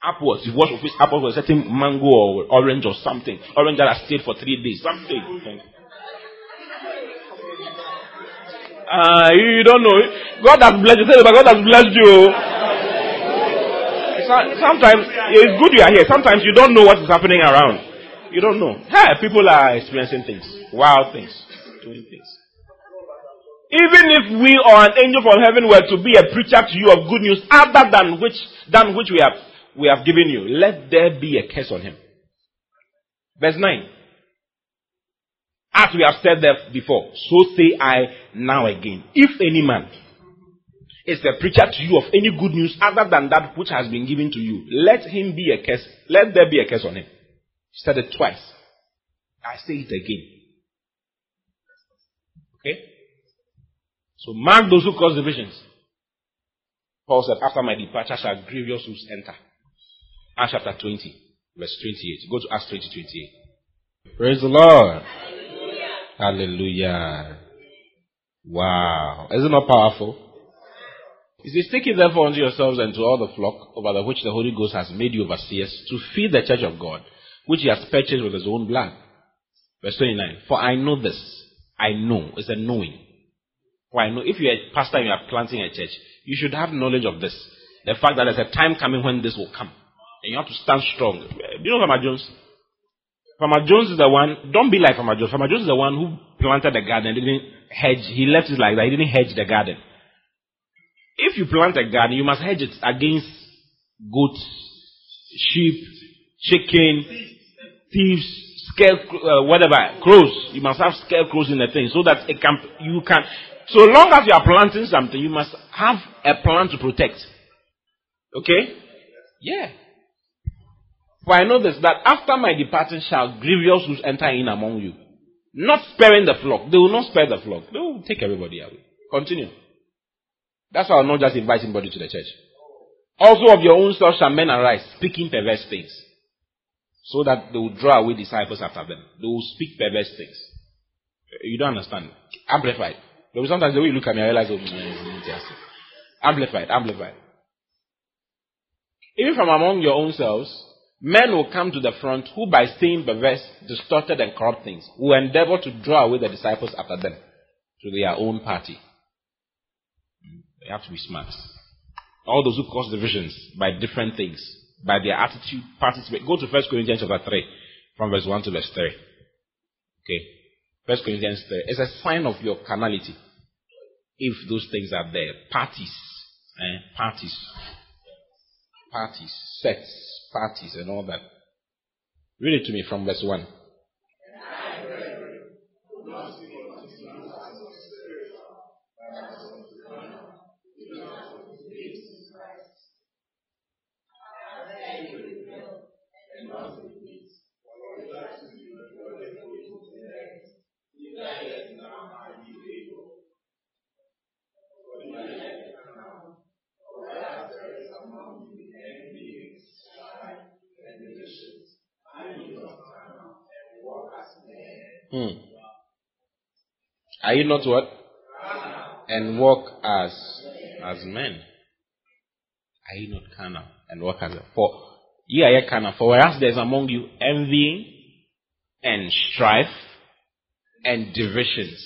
C: upwards, you wash your face upwards with a certain mango or orange or something. Orange that has stayed for three days. Something. Uh, you don't know. God has blessed you. God has blessed you. sometimes it's good you are here. Sometimes you don't know what is happening around. You don't know. Hey, people are experiencing things, wild things, doing things. Even if we or an angel from heaven were to be a preacher to you of good news other than which than which we have we have given you, let there be a curse on him. Verse 9. As we have said there before, so say I now again. If any man is a preacher to you of any good news other than that which has been given to you, let him be a curse. Let there be a curse on him. He said it twice. I say it again. Okay? So mark those who cause divisions. Paul said, after my departure shall grievous wolves enter. Acts chapter 20, verse 28. Go to Acts 20, 28. Praise the Lord. Hallelujah. Wow. Isn't that powerful? He says, Take it therefore unto yourselves and to all the flock over the which the Holy Ghost has made you overseers to feed the church of God, which he has purchased with his own blood. Verse 29. For I know this. I know. It's a knowing. For I know if you're a pastor and you are planting a church, you should have knowledge of this. The fact that there's a time coming when this will come. And you have to stand strong. Do you know Farmer Jones? Farmer Jones is the one, don't be like Farmer Jones. Farmer Jones is the one who planted the garden, didn't hedge, he left it like that, he didn't hedge the garden. If you plant a garden, you must hedge it against goats, sheep, chicken, thieves, scare, uh, whatever, crows. You must have scarecrows in the thing so that it can, you can, so long as you are planting something, you must have a plan to protect. Okay? Yeah. For I know this, that after my departing shall grievous wolves enter in among you. Not sparing the flock. They will not spare the flock. They will take everybody away. Continue. That's why I'm not just inviting anybody to the church. Also of your own self shall men arise, speaking perverse things. So that they will draw away disciples after them. They will speak perverse things. Eh, you don't understand. Amplified. But sometimes the way you look at me, I realize, oh, just amplified, amplified. Even from among your own selves, men will come to the front who, by saying perverse, distorted, and corrupt things, will endeavor to draw away the disciples after them to their own party. They have to be smart. All those who cause divisions by different things, by their attitude, participate. Go to 1 Corinthians chapter 3, from verse 1 to verse 3. Okay. 1 Corinthians 3. It's a sign of your carnality. If those things are there. Parties. Eh? Parties. Parties. Sects. Parties and all that. Read it to me from verse 1. Hmm. Are you not what? And walk as as men. Are you not carnal and walk as for ye are carnal? For whereas there is among you envying and strife and divisions,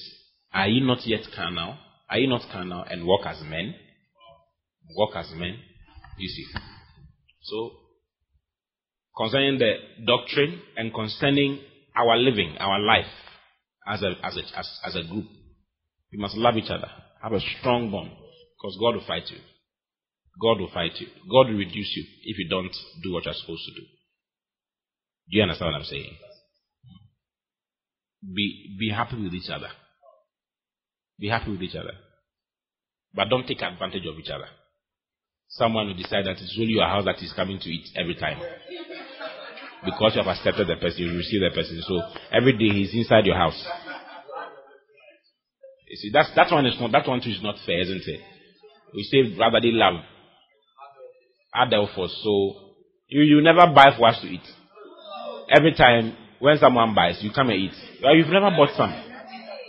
C: are you not yet carnal? Are you not carnal and walk as men? Walk as men. You see. So concerning the doctrine and concerning our living, our life as a, as a, as, as a group. We must love each other, have a strong bond, because God will fight you. God will fight you. God will reduce you if you don't do what you're supposed to do. Do you understand what I'm saying? Be, be happy with each other. Be happy with each other. But don't take advantage of each other. Someone will decide that it's really your house that is coming to eat every time because you have accepted the person, you receive the person. So every day he's inside your house. You see, that's that one is not that one too is not fair, isn't it? We say brotherly love. Adelphos. So you you never buy for us to eat. Every time when someone buys, you come and eat. Well, you've never bought some.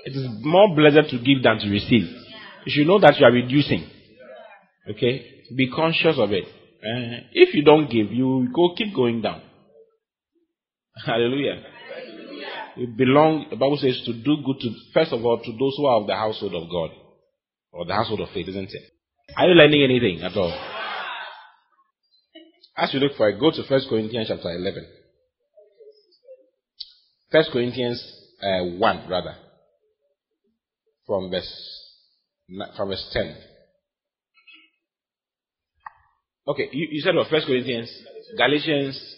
C: It is more blessed to give than to receive. You should know that you are reducing. Okay? Be conscious of it. Uh, if you don't give, you go keep going down. Hallelujah. We belong, the Bible says, to do good to, first of all, to those who are of the household of God. Or the household of faith, isn't it? Are you learning anything at all? As you look for it, go to 1 Corinthians chapter 11. 1 Corinthians uh, 1, rather. From verse, from verse 10. Okay, you, you said what? 1 Corinthians, Galatians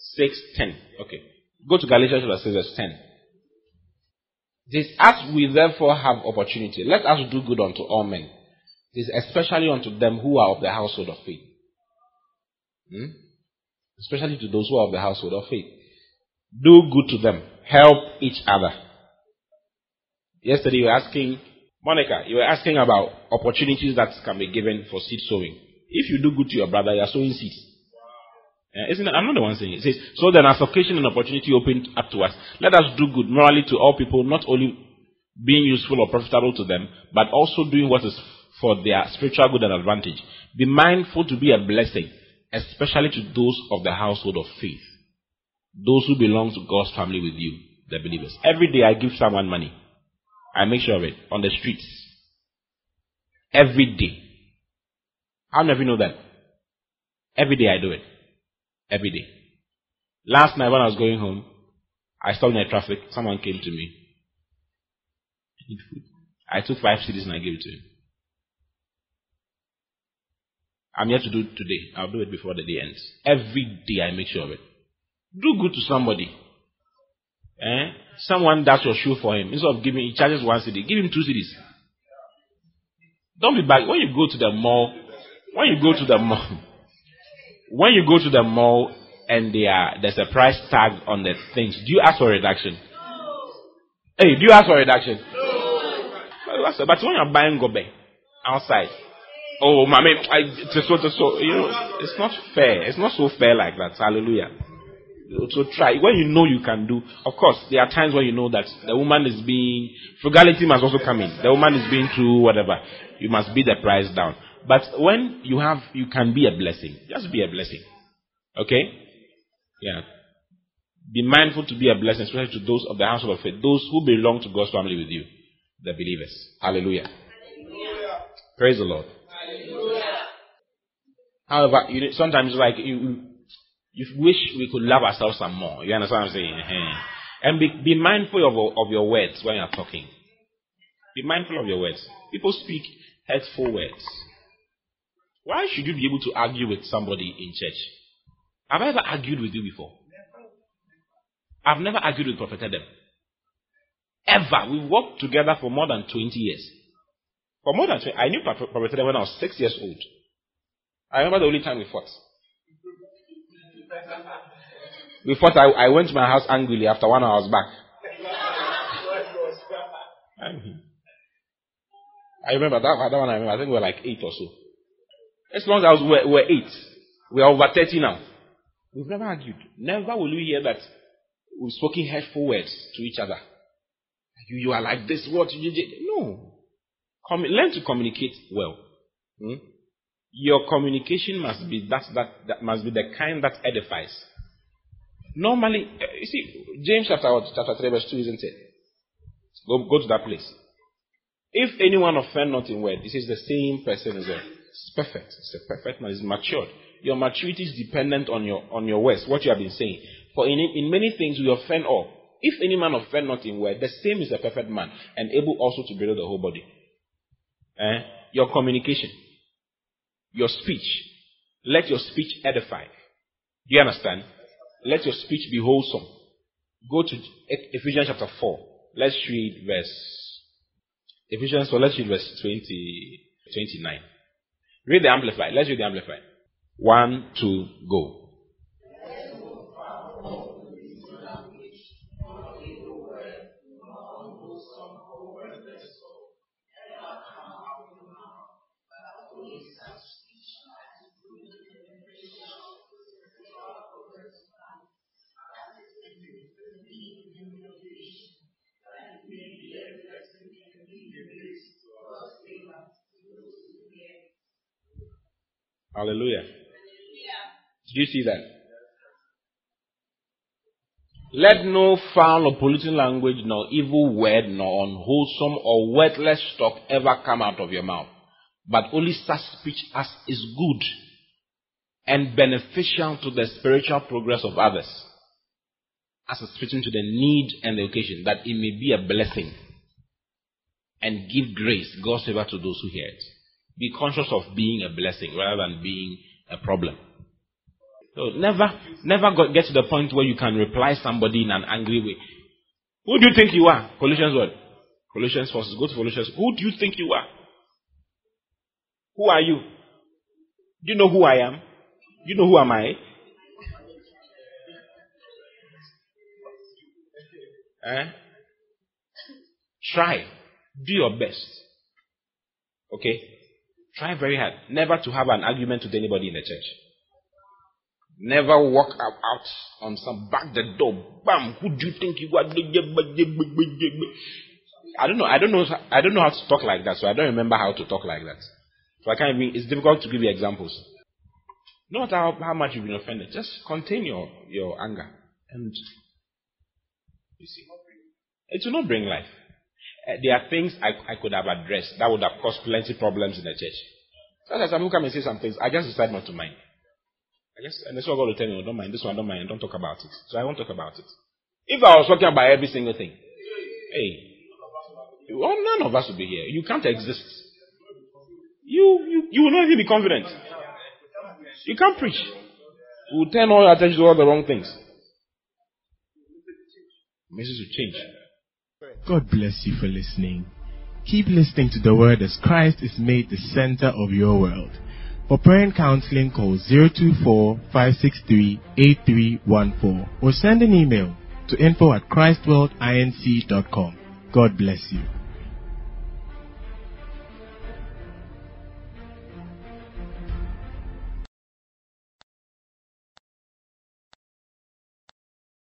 C: 6, 10. Okay. Go to Galatians chapter 6, verse 10. This, as we therefore have opportunity, let us do good unto all men. This especially unto them who are of the household of faith. Hmm? Especially to those who are of the household of faith. Do good to them. Help each other. Yesterday you were asking, Monica, you were asking about opportunities that can be given for seed sowing. If you do good to your brother, you are sowing seeds. Uh, isn't it? I'm not the one saying it. It says, so then as occasion and opportunity opened up to us, let us do good morally to all people, not only being useful or profitable to them, but also doing what is for their spiritual good and advantage. Be mindful to be a blessing, especially to those of the household of faith. Those who belong to God's family with you, the believers. Every day I give someone money. I make sure of it on the streets. Every day. How many of you know that? Every day I do it. Every day. Last night when I was going home, I stopped in the traffic. Someone came to me. I took five cedis and I gave it to him. I'm here to do it today. I'll do it before the day ends. Every day I make sure of it. Do good to somebody. Eh? Someone does your shoe for him. Instead of giving, he charges one cedi. Give him two cedis. Don't be bad. When you go to the mall, when you go to the mall, <laughs> when you go to the mall and are, there's a price tag on the things, do you ask for a reduction? Hey, do you ask for a reduction? No. But when you're buying gobe outside, oh, my man, I, so, so, you know, it's not fair. It's not so fair like that. Hallelujah. So try. When you know you can do, of course, there are times when you know that the woman is being, frugality must also come in. The woman is being too, whatever. You must beat the price down. But when you have, you can be a blessing. Just be a blessing. Okay? Yeah. Be mindful to be a blessing, especially to those of the household of faith, those who belong to God's family with you, the believers. Hallelujah. Hallelujah. Praise the Lord. Hallelujah. However, you know, sometimes like you, you wish we could love ourselves some more. You understand what I'm saying? Uh-huh. And be, be mindful of, of your words when you're talking. Be mindful of your words. People speak hurtful words. Why should you be able to argue with somebody in church? Have I ever argued with you before? I've never argued with Prophet Adam. Ever. We worked together for more than 20 years. For more than 20, I knew Prophet Adam when I was six years old. I remember the only time we fought. We fought, I, I went to my house angrily after one hour was back. I remember that, that one I remember. I think we were like eight or so. As long as we're, we're eight, we are over 30 now. We've never argued. Never will you hear that we've spoken hurtful words to each other. You, you are like this, what you did. No. Com- learn to communicate well. Hmm? Your communication must be that, that, that must be the kind that edifies. Normally, eh, you see, James chapter, chapter 3, verse 2, isn't it? Go, go to that place. If anyone offend not in word, this is the same person as well. It's perfect. It's a perfect man. It's matured. Your maturity is dependent on your on your words, what you have been saying. For in, in many things we offend all. If any man offend not in word, the same is a perfect man, and able also to build the whole body. Eh? Your communication, your speech, let your speech edify. Do you understand? Let your speech be wholesome. Go to Ephesians chapter 4. Let's read verse. Ephesians 4, let's read verse 20, 29. Read the Amplified. Let's read the Amplified. One, two, go. Hallelujah. Did you see that? Let no foul or polluting language, nor evil word, nor unwholesome or worthless talk ever come out of your mouth, but only such speech as is good and beneficial to the spiritual progress of others, as is fitting to the need and the occasion, that it may be a blessing and give grace, God's favor to those who hear it. Be conscious of being a blessing rather than being a problem. So never, never get to the point where you can reply somebody in an angry way. Who do you think you are? Colossians what? Colossians 4. Go to Colossians. Who do you think you are? Who are you? Do you know who I am? Do you know who am I? Eh? Try. Do your best. Okay? Try very hard. Never to have an argument with anybody in the church. Never walk out, out on some back the door. Bam! Who do you think you are? I don't know. I don't know. I don't know how to talk like that. So I don't remember how to talk like that. So I can't even. It's difficult to give you examples. No matter how, how much you've been offended, just contain your your anger and you see, it will not bring life. Uh, there are things I, I could have addressed that would have caused plenty problems in the church. Sometimes some people come and say some things. I just decide not to mind. I guess, and that's what God will tell me, don't mind this one, don't mind, don't talk about it. So I won't talk about it. If I was talking about every single thing, hey, well, none of us would be here. You can't exist. You, you, you will not even be confident. You can't preach. You will turn all your attention to all the wrong things. The message will change.
B: God bless you for listening. Keep listening to the word as Christ is made the center of your world. For prayer and counseling, call 024-563-8314 or send an email to info at christworldinc.com. God bless you.